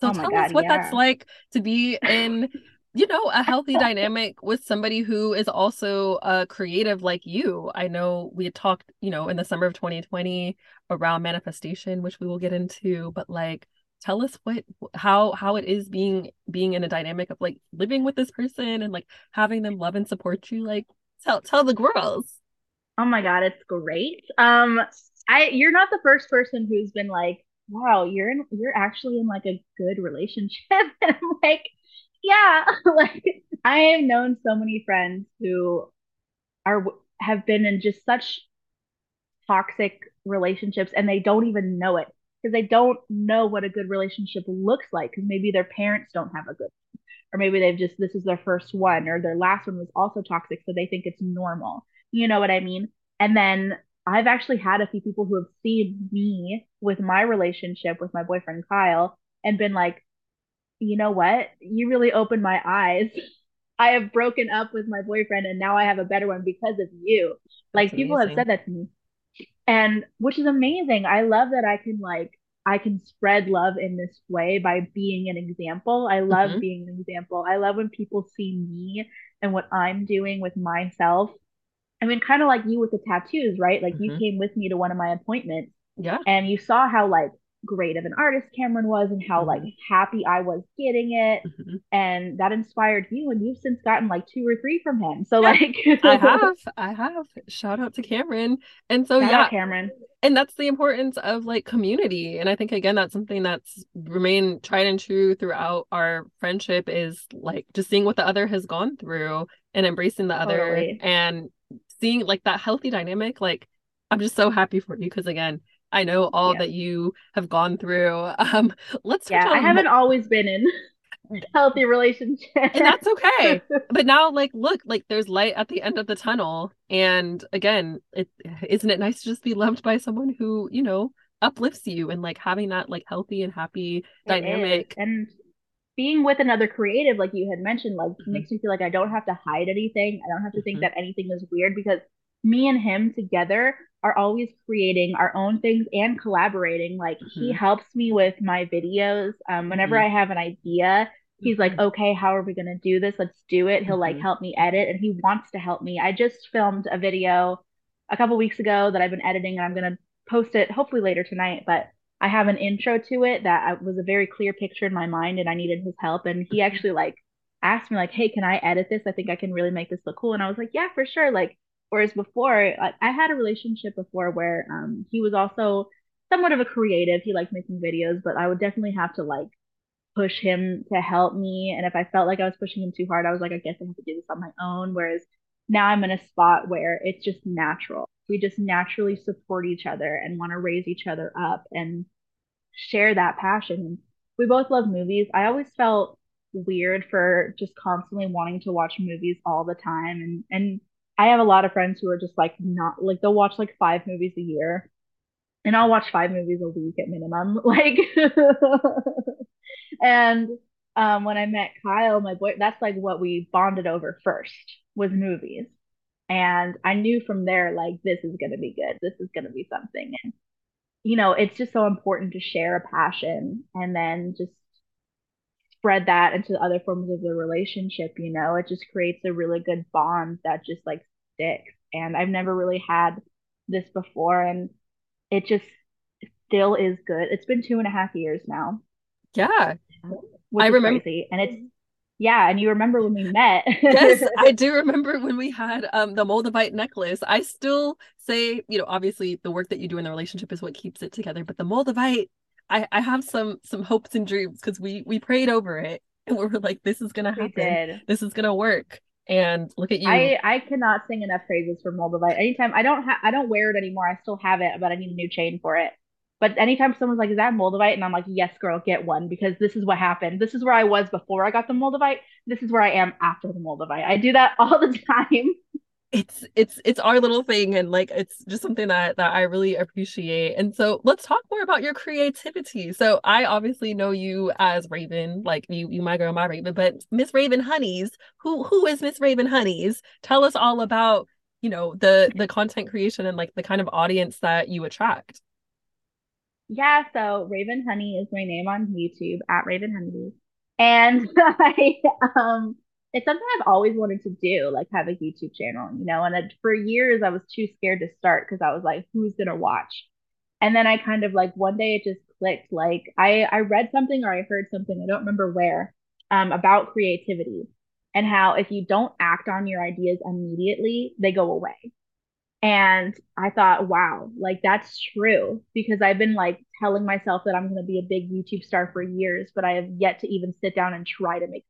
So oh tell God, us what yeah. that's like to be in you know a healthy dynamic with somebody who is also a creative like you. I know we had talked you know in the summer of 2020 around manifestation which we will get into but like tell us what how how it is being being in a dynamic of like living with this person and like having them love and support you like tell tell the girls.
Oh my god it's great. Um i you're not the first person who's been like wow you're in you're actually in like a good relationship. And i'm like yeah, like I have known so many friends who are have been in just such toxic relationships and they don't even know it because they don't know what a good relationship looks like because maybe their parents don't have a good one, or maybe they've just this is their first one or their last one was also toxic so they think it's normal you know what i mean? And then i've actually had a few people who have seen me with my relationship with my boyfriend kyle and been like you know what? You really opened my eyes. I have broken up with my boyfriend and now I have a better one because of you. Like That's people amazing. have said that to me. And which is amazing. I love that I can like I can spread love in this way by being an example. I love mm-hmm. being an example. I love when people see me and what I'm doing with myself. I mean, kind of like you with the tattoos, right? Like mm-hmm. you came with me to one of my appointments.
Yeah.
And you saw how like great of an artist Cameron was and how mm-hmm. like happy I was getting it. Mm-hmm. And that inspired you. And you've since gotten like two or three from him. So like
I have, I have. Shout out to Cameron. And so
Shout
yeah,
Cameron.
And that's the importance of like community. And I think again that's something that's remained tried and true throughout our friendship is like just seeing what the other has gone through and embracing the totally. other and seeing like that healthy dynamic. Like I'm just so happy for you because again, I know all yeah. that you have gone through. Um, let's
yeah. I haven't always been in healthy relationship, and
that's okay. but now, like, look, like there's light at the end of the tunnel, and again, it isn't it nice to just be loved by someone who you know uplifts you and like having that like healthy and happy dynamic
and being with another creative like you had mentioned like mm-hmm. makes me feel like i don't have to hide anything i don't have to think mm-hmm. that anything is weird because me and him together are always creating our own things and collaborating. Like mm-hmm. he helps me with my videos. Um, whenever mm-hmm. I have an idea, he's like, mm-hmm. okay, how are we gonna do this? Let's do it. He'll like mm-hmm. help me edit, and he wants to help me. I just filmed a video a couple weeks ago that I've been editing, and I'm gonna post it hopefully later tonight. But I have an intro to it that was a very clear picture in my mind, and I needed his help. And he actually like asked me like, hey, can I edit this? I think I can really make this look cool. And I was like, yeah, for sure. Like Whereas before, like, I had a relationship before where um, he was also somewhat of a creative. He liked making videos, but I would definitely have to like push him to help me. And if I felt like I was pushing him too hard, I was like, I guess I have to do this on my own. Whereas now I'm in a spot where it's just natural. We just naturally support each other and want to raise each other up and share that passion. We both love movies. I always felt weird for just constantly wanting to watch movies all the time and and I have a lot of friends who are just like not like they'll watch like five movies a year, and I'll watch five movies a week at minimum. Like, and um, when I met Kyle, my boy, that's like what we bonded over first was movies, and I knew from there like this is gonna be good. This is gonna be something, and you know, it's just so important to share a passion and then just spread that into other forms of the relationship, you know, it just creates a really good bond that just like sticks. And I've never really had this before, and it just still is good. It's been two and a half years now.
Yeah. I remember.
Crazy. And it's, yeah, and you remember when we met.
yes, I do remember when we had um the Moldavite necklace. I still say, you know, obviously the work that you do in the relationship is what keeps it together, but the Moldavite I I have some some hopes and dreams because we we prayed over it and we were like, this is gonna happen. This is gonna work. And look at you.
I I cannot sing enough praises for Moldavite. Anytime I don't have I don't wear it anymore. I still have it, but I need a new chain for it. But anytime someone's like, "Is that Moldavite?" and I'm like, "Yes, girl, get one," because this is what happened. This is where I was before I got the Moldavite. This is where I am after the Moldavite. I do that all the time
it's it's it's our little thing and like it's just something that that I really appreciate. And so let's talk more about your creativity. So I obviously know you as Raven, like you you my girl, my Raven, but Miss Raven Honeys, who who is Miss Raven Honeys? Tell us all about, you know, the the content creation and like the kind of audience that you attract.
Yeah, so Raven Honey is my name on YouTube at Raven Honey. And I um it's something I've always wanted to do, like have a YouTube channel, you know. And for years, I was too scared to start because I was like, who's gonna watch? And then I kind of like one day it just clicked. Like I I read something or I heard something, I don't remember where, um, about creativity and how if you don't act on your ideas immediately, they go away. And I thought, wow, like that's true because I've been like telling myself that I'm going to be a big YouTube star for years, but I have yet to even sit down and try to make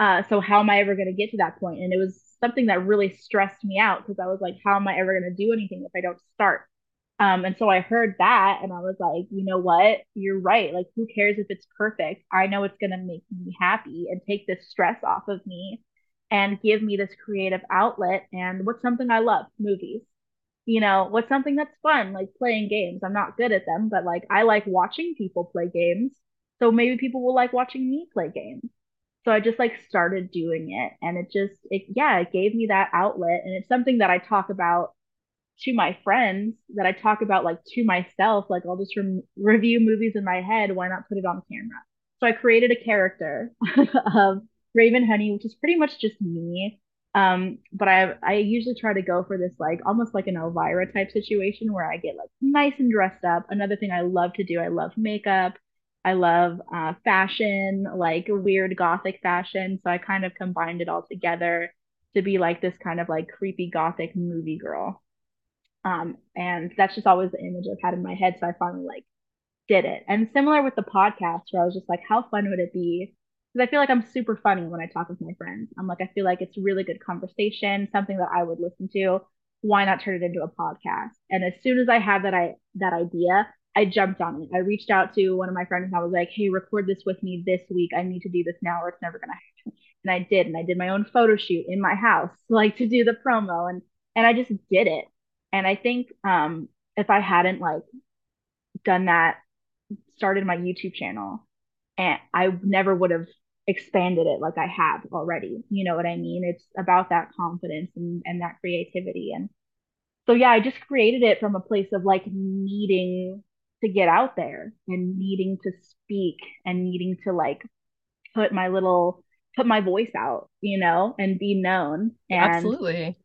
uh, so how am I ever going to get to that point? And it was something that really stressed me out because I was like, how am I ever going to do anything if I don't start? Um, and so I heard that and I was like, you know what? You're right. Like, who cares if it's perfect? I know it's going to make me happy and take this stress off of me and give me this creative outlet. And what's something I love? Movies. You know, what's something that's fun? Like playing games. I'm not good at them, but like I like watching people play games. So maybe people will like watching me play games so I just like started doing it and it just it yeah, it gave me that outlet and it's something that I talk about to my friends that I talk about like to myself like I'll just re- review movies in my head why not put it on camera. So I created a character of Raven Honey which is pretty much just me. Um but I I usually try to go for this like almost like an Elvira type situation where I get like nice and dressed up. Another thing I love to do, I love makeup. I love uh, fashion, like weird gothic fashion. So I kind of combined it all together to be like this kind of like creepy gothic movie girl. Um, and that's just always the image I've had in my head. So I finally like did it. And similar with the podcast, where I was just like, how fun would it be? Because I feel like I'm super funny when I talk with my friends. I'm like, I feel like it's really good conversation, something that I would listen to. Why not turn it into a podcast? And as soon as I had that I that idea, I jumped on it. I reached out to one of my friends and I was like, hey, record this with me this week. I need to do this now or it's never gonna happen. And I did, and I did my own photo shoot in my house, like to do the promo and and I just did it. And I think um if I hadn't like done that, started my YouTube channel, and I never would have expanded it like I have already. You know what I mean? It's about that confidence and, and that creativity. And so, yeah, I just created it from a place of like needing to get out there and needing to speak and needing to like put my little, put my voice out, you know, and be known. And
Absolutely.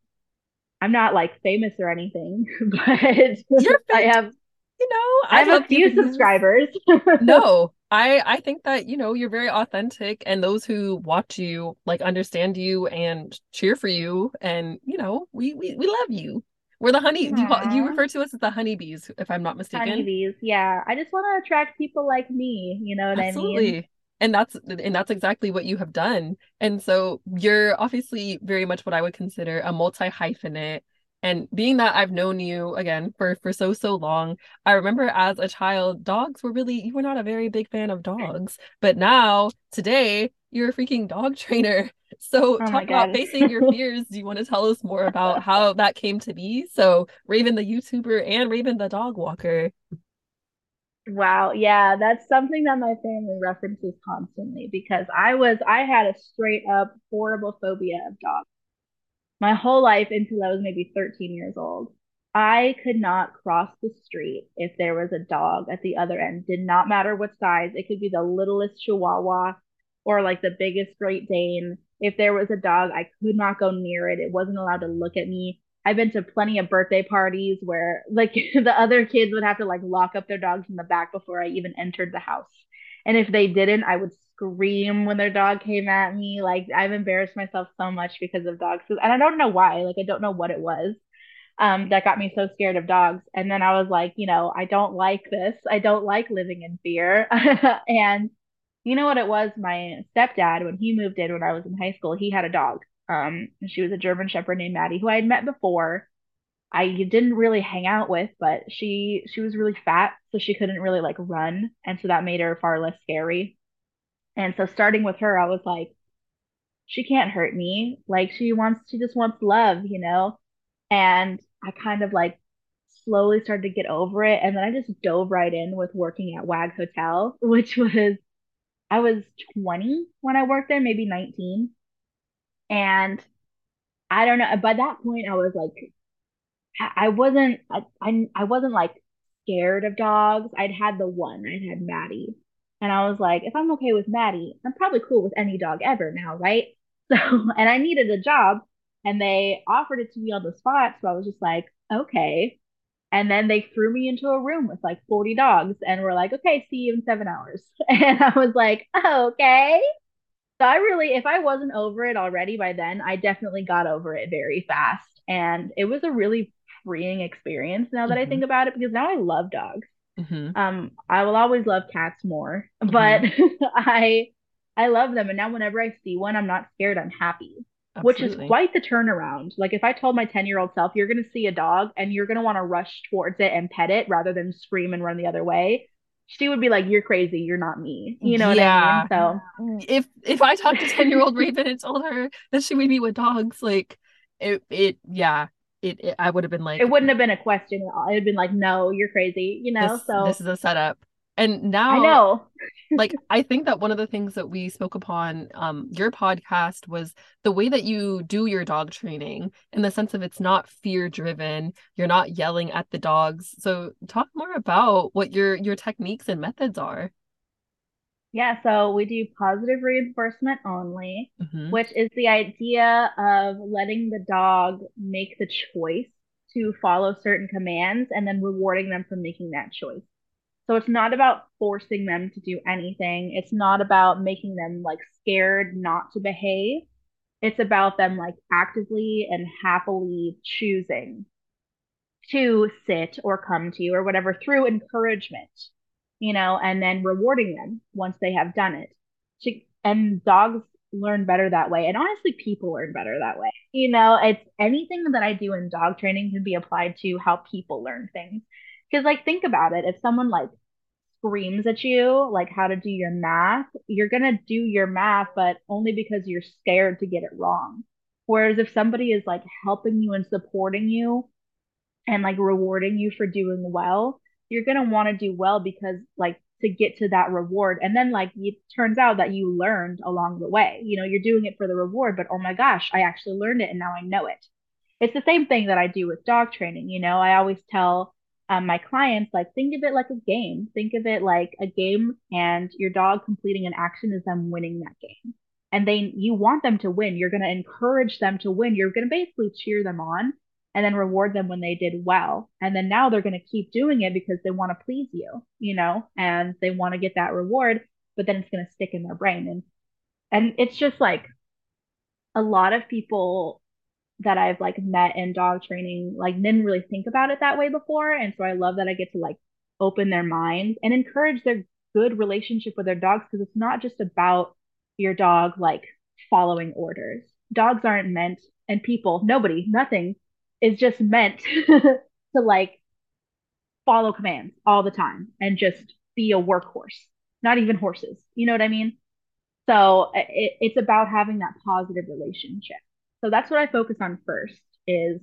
I'm not like famous or anything, but I have
you know,
I, I have a few subscribers.
no, I I think that you know you're very authentic, and those who watch you like understand you and cheer for you, and you know we we, we love you. We're the honey. You, you refer to us as the honeybees, if I'm not mistaken.
Honeybees, yeah. I just want to attract people like me. You know what Absolutely. I mean?
and that's and that's exactly what you have done and so you're obviously very much what i would consider a multi hyphenate and being that I've known you again for for so so long, I remember as a child, dogs were really you were not a very big fan of dogs, but now today you're a freaking dog trainer. So oh talk about facing your fears. Do you want to tell us more about how that came to be? So Raven the YouTuber and Raven the dog walker.
Wow, yeah, that's something that my family references constantly because I was I had a straight up horrible phobia of dogs my whole life until I was maybe 13 years old. I could not cross the street if there was a dog at the other end. Did not matter what size. It could be the littlest chihuahua or like the biggest Great Dane. If there was a dog, I could not go near it. It wasn't allowed to look at me. I've been to plenty of birthday parties where like the other kids would have to like lock up their dogs in the back before I even entered the house. And if they didn't, I would scream when their dog came at me. Like I've embarrassed myself so much because of dogs. And I don't know why. Like I don't know what it was um, that got me so scared of dogs. And then I was like, you know, I don't like this. I don't like living in fear. and you know what it was? My stepdad, when he moved in when I was in high school, he had a dog. Um, she was a German Shepherd named Maddie, who I had met before. I didn't really hang out with, but she she was really fat, so she couldn't really like run, and so that made her far less scary. And so starting with her, I was like, she can't hurt me. Like she wants, she just wants love, you know? And I kind of like slowly started to get over it. And then I just dove right in with working at WAG Hotel, which was, I was 20 when I worked there, maybe 19. And I don't know, by that point, I was like, I wasn't, I, I, I wasn't like scared of dogs. I'd had the one, I'd had Maddie. And I was like, if I'm okay with Maddie, I'm probably cool with any dog ever now, right? So, and I needed a job and they offered it to me on the spot. So I was just like, okay. And then they threw me into a room with like 40 dogs and were like, okay, see you in seven hours. And I was like, okay. So I really, if I wasn't over it already by then, I definitely got over it very fast. And it was a really freeing experience now that mm-hmm. I think about it because now I love dogs. Mm-hmm. Um, I will always love cats more, mm-hmm. but I I love them, and now whenever I see one, I'm not scared. I'm happy, Absolutely. which is quite the turnaround. Like if I told my ten year old self, "You're going to see a dog, and you're going to want to rush towards it and pet it rather than scream and run the other way," she would be like, "You're crazy. You're not me." You know yeah. what I
mean? So if if I talked to ten year old Raven and told her that she would be with dogs, like it it yeah it, it, I would have been like
it wouldn't have been a question at all. It would have been like, no, you're crazy, you know.
This,
so
this is a setup. And now
I know.
like I think that one of the things that we spoke upon um your podcast was the way that you do your dog training in the sense of it's not fear driven. You're not yelling at the dogs. So talk more about what your your techniques and methods are.
Yeah, so we do positive reinforcement only, mm-hmm. which is the idea of letting the dog make the choice to follow certain commands and then rewarding them for making that choice. So it's not about forcing them to do anything. It's not about making them like scared not to behave. It's about them like actively and happily choosing to sit or come to you or whatever through encouragement you know, and then rewarding them once they have done it. And dogs learn better that way. And honestly, people learn better that way. You know, it's anything that I do in dog training can be applied to how people learn things. Because, like, think about it. If someone like screams at you, like how to do your math, you're going to do your math, but only because you're scared to get it wrong. Whereas if somebody is like helping you and supporting you and like rewarding you for doing well, you're going to want to do well because like to get to that reward. And then like it turns out that you learned along the way. You know, you're doing it for the reward, but oh my gosh, I actually learned it and now I know it. It's the same thing that I do with dog training. You know, I always tell um, my clients like think of it like a game. Think of it like a game and your dog completing an action is them winning that game. And they you want them to win. You're going to encourage them to win. You're going to basically cheer them on and then reward them when they did well. And then now they're going to keep doing it because they want to please you, you know, and they want to get that reward, but then it's going to stick in their brain. And and it's just like a lot of people that I've like met in dog training like didn't really think about it that way before. And so I love that I get to like open their minds and encourage their good relationship with their dogs because it's not just about your dog like following orders. Dogs aren't meant and people, nobody, nothing is just meant to like follow commands all the time and just be a workhorse, not even horses. You know what I mean? So it, it's about having that positive relationship. So that's what I focus on first is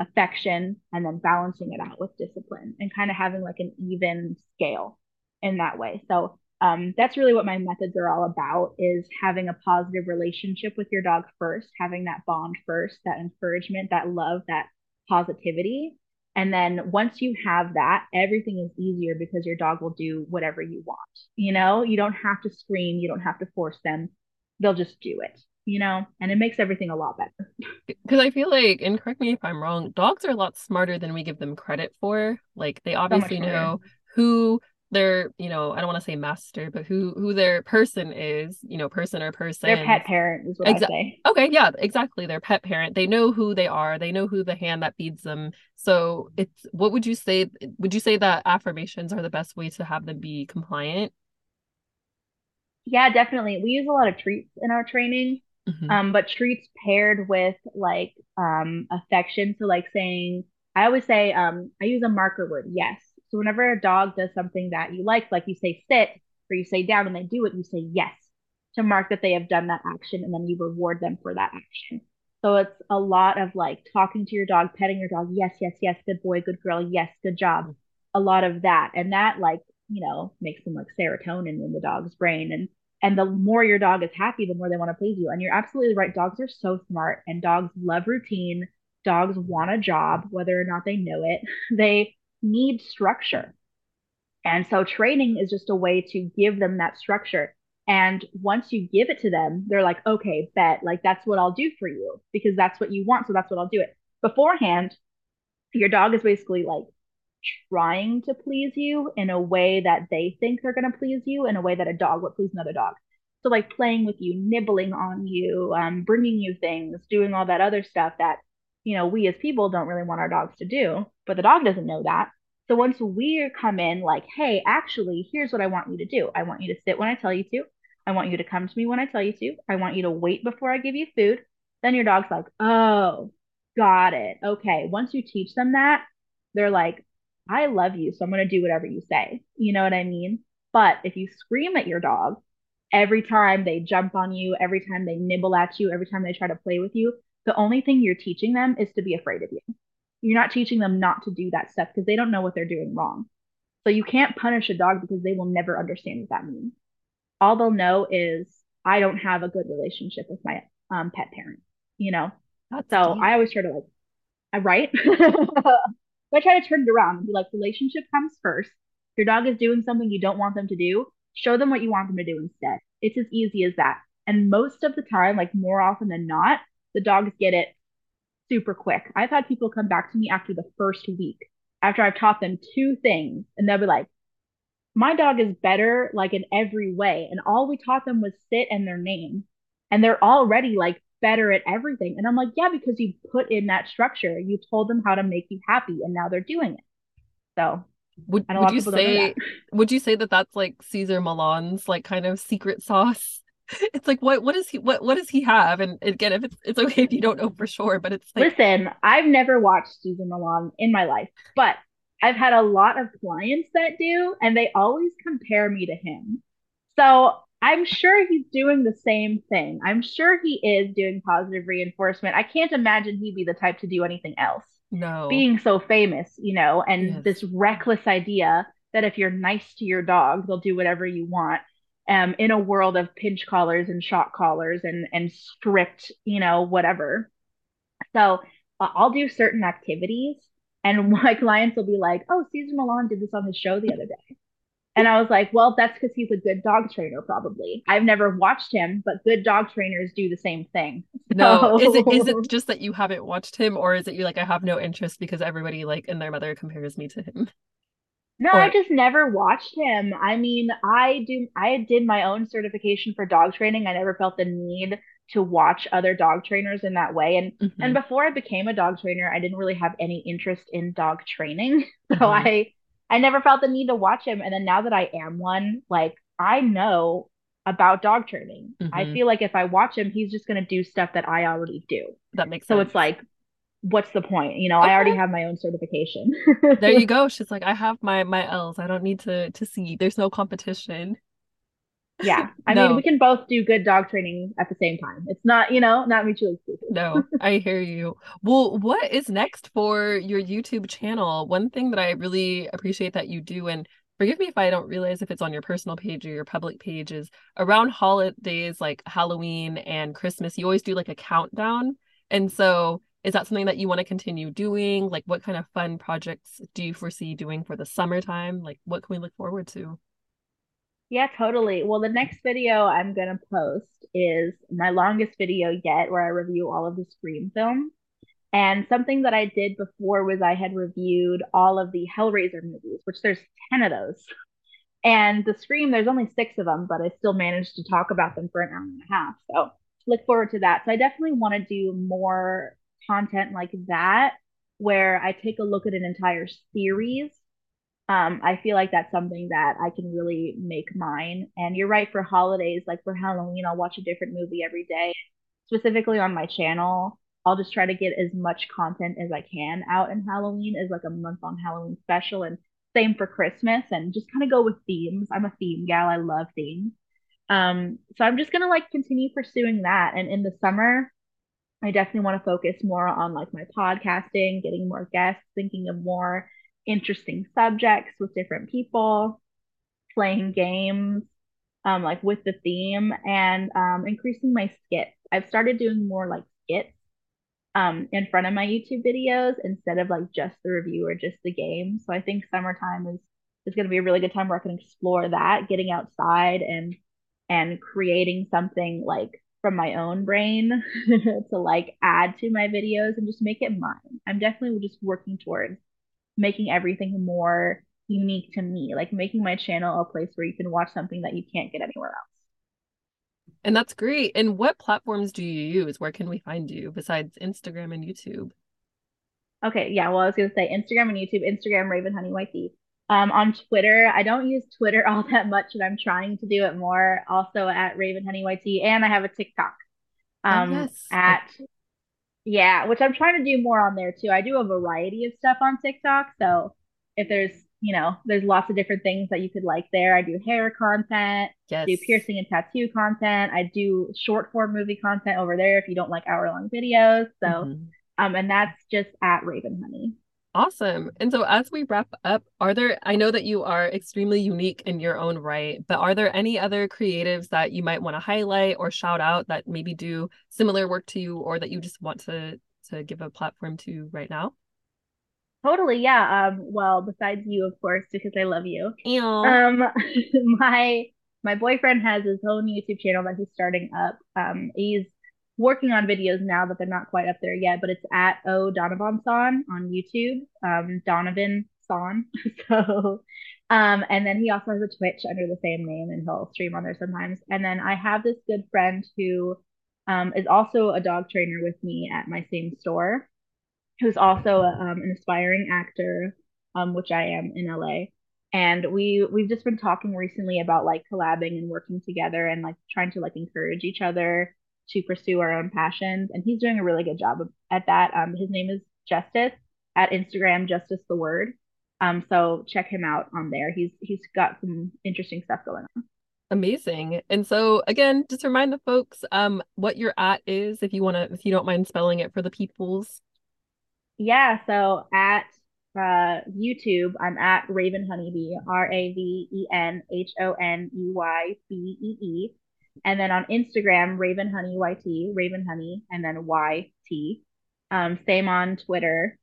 affection and then balancing it out with discipline and kind of having like an even scale in that way. So um, that's really what my methods are all about is having a positive relationship with your dog first having that bond first that encouragement that love that positivity. And then once you have that everything is easier because your dog will do whatever you want you know? You don't have to scream. You don't have to force them. They'll just do it you know? And it makes everything a lot better.
Because i feel like and correct me if i'm wrong dogs are a lot smarter than we give them credit for. Like they obviously so know who their you know i don't want to say master but who who their person is you know person or person
their pet parent is what Exa- I say.
okay yeah exactly their pet parent. They know who they are they know who the hand that feeds them. So it's what would you say would you say that affirmations are the best way to have them be compliant?
Yeah definitely. We use a lot of treats in our training mm-hmm. um but treats paired with like um affection. So like saying i always say um i use a marker word yes so whenever a dog does something that you like, like you say sit or you say down and they do it, you say yes to mark that they have done that action and then you reward them for that action. So it's a lot of like talking to your dog, petting your dog. Yes, yes, yes, good boy, good girl. Yes, good job. A lot of that. And that like, you know, makes them like serotonin in the dog's brain. And and the more your dog is happy, the more they want to please you. And you're absolutely right. Dogs are so smart and dogs love routine. Dogs want a job, whether or not they know it. They need structure. And so training is just a way to give them that structure. And once you give it to them, they're like, okay, bet, like that's what I'll do for you because that's what you want. So that's what I'll do it. Beforehand, your dog is basically like trying to please you in a way that they think they're going to please you, in a way that a dog would please another dog. So, like playing with you, nibbling on you, um, bringing you things, doing all that other stuff that you know, we as people don't really want our dogs to do, but the dog doesn't know that. So once we come in like, hey, actually, here's what I want you to do. I want you to sit when I tell you to. I want you to come to me when I tell you to. I want you to wait before I give you food. Then your dog's like, oh, got it. Okay. Once you teach them that, they're like, I love you. So I'm going to do whatever you say. You know what I mean? But if you scream at your dog every time they jump on you, every time they nibble at you, every time they try to play with you, the only thing you're teaching them is to be afraid of you. You're not teaching them not to do that stuff because they don't know what they're doing wrong. So you can't punish a dog because they will never understand what that means. All they'll know is I don't have a good relationship with my um, pet parent, you know? That's so deep. I always try to like, I write. I try to turn it around and be like, relationship comes first. Your dog is doing something you don't want them to do. Show them what you want them to do instead. It's as easy as that. And most of the time, like more often than not, the dogs get it super quick. I've had people come back to me after the first week, after I've taught them two things, and they'll be like, my dog is better like in every way. And all we taught them was sit and their name. And they're already like better at everything. And I'm like, yeah, because you put in that structure. You told them how to make you happy and now they're doing it. So
would, would you say would you say that that's like Cesar Millan's like kind of secret sauce? It's like what what does he what what does he have? And again if it's it's okay if you don't know for sure but it's
like listen i've never watched Susan Millan in my life but i've had a lot of clients that do and they always compare me to him. So i'm sure he's doing the same thing. I'm sure he is doing positive reinforcement. I can't imagine he'd be the type to do anything else.
No.
Being so famous you know and yes. this reckless idea that if you're nice to your dog, they'll do whatever you want. Um, in a world of pinch collars and shock collars and and strict, you know, whatever. So uh, I'll do certain activities, and my clients will be like, "Oh, Cesar Millan did this on his show the other day," and I was like, "Well, that's because he's a good dog trainer, probably. I've never watched him, but good dog trainers do the same thing."
No, is it is it just that you haven't watched him, or is it you're like I have no interest because everybody like and their mother compares me to him?
No, or... I just never watched him. I mean, I do I did my own certification for dog training. I never felt the need to watch other dog trainers in that way. And mm-hmm. and before I became a dog trainer, I didn't really have any interest in dog training. So mm-hmm. I I never felt the need to watch him. And then now that I am one, like I know about dog training. Mm-hmm. I feel like if I watch him, he's just gonna do stuff that I already do.
That makes
sense.
So
it's like what's the point? You know, okay. I already have my own certification.
there you go. She's like, I have my my L's. I don't need to to see. There's no competition.
Yeah. I no. mean, we can both do good dog training at the same time. It's not, you know, not mutually exclusive.
no, I hear you. Well, what is next for your YouTube channel? One thing that I really appreciate that you do, and forgive me if I don't realize if it's on your personal page or your public page, is around holidays like Halloween and Christmas, you always do like a countdown. And so is that something that you want to continue doing? Like, what kind of fun projects do you foresee doing for the summertime? Like, what can we look forward to?
Yeah, totally. Well, the next video I'm going to post is my longest video yet, where I review all of the Scream films. And something that I did before was I had reviewed all of the Hellraiser movies, which there's 10 of those. And the Scream, there's only six of them, but I still managed to talk about them for an hour and a half. So look forward to that. So I definitely want to do more content like that where I take a look at an entire series. Um, I feel like that's something that I can really make mine. And you're right for holidays, like for Halloween, I'll watch a different movie every day. Specifically on my channel, I'll just try to get as much content as I can out in Halloween as like a month on Halloween special and same for Christmas and just kind of go with themes. I'm a theme gal. I love themes. Um, so I'm just gonna like continue pursuing that. And in the summer, I definitely want to focus more on like my podcasting, getting more guests, thinking of more interesting subjects with different people, playing games, um, like with the theme, and um, increasing my skits. I've started doing more like skits um, in front of my YouTube videos instead of like just the review or just the game. So I think summertime is is going to be a really good time where I can explore that, getting outside and and creating something like from my own brain to like add to my videos and just make it mine. I'm definitely just working towards making everything more unique to me, like making my channel a place where you can watch something that you can't get anywhere else.
And that's great. And what platforms do you use? Where can we find you besides Instagram and YouTube?
Okay, yeah. Well, I was gonna say Instagram and YouTube. Instagram Raven Honey YT. Um, on Twitter, I don't use Twitter all that much, but I'm trying to do it more. Also at Raven Honey YT, and I have a TikTok. Oh, um, oh, yes. at yeah, which I'm trying to do more on there too. I do a variety of stuff on TikTok, so if there's you know, there's lots of different things that you could like there. I do hair content, yes. do piercing and tattoo content. I do short form movie content over there if you don't like hour long videos. So, mm-hmm. um, and that's just at Raven Honey.
Awesome. And so as we wrap up, are there I know that you are extremely unique in your own right, but are there any other creatives that you might want to highlight or shout out that maybe do similar work to you or that you just want to to give a platform to right now?
Totally, yeah. Um well, besides you of course because I love you.
Ew.
Um my my boyfriend has his own YouTube channel that he's starting up. Um he's working on videos now that they're not quite up there yet, but it's at O Donovan Son on YouTube. Um, Donovan Son. so, um, and then he also has a Twitch under the same name, and he'll stream on there sometimes. And then I have this good friend who um, is also a dog trainer with me at my same store, who's also um, an aspiring actor, um, which I am in LA. And we we've just been talking recently about like collabing and working together and like trying to like encourage each other to pursue our own passions. And he's doing a really good job at that. Um, his name is Justice at Instagram, Justice the Word. Um, so check him out on there. He's he's got some interesting stuff going on.
Amazing. And so again, just remind the folks um what your at is if you want to if you don't mind spelling it for the peoples.
Yeah, so at uh, YouTube, I'm at Raven Honeybee, R A V E N H O N E Y B E E. And then on Instagram, Raven Honey YT, Raven Honey, and then YT. Um, same on Twitter.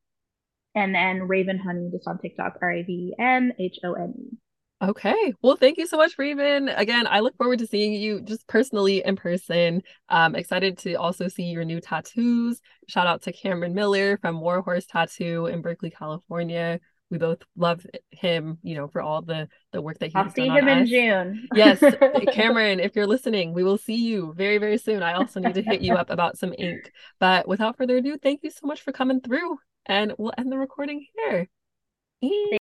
And then Raven Honey just on TikTok, R A V N H O N E.
Okay. Well, thank you so much, Raven. Again, I look forward to seeing you just personally in person. Um, excited to also see your new tattoos. Shout out to Cameron Miller from Warhorse Tattoo in Berkeley, California. We both love him, you know, for all the the work that he's
I'll see him in
us.
June.
Yes, uh, Cameron, if you're listening, we will see you very, very soon. I also need to hit you up about some ink. But without further ado, thank you so much for coming through. And we'll end the recording here.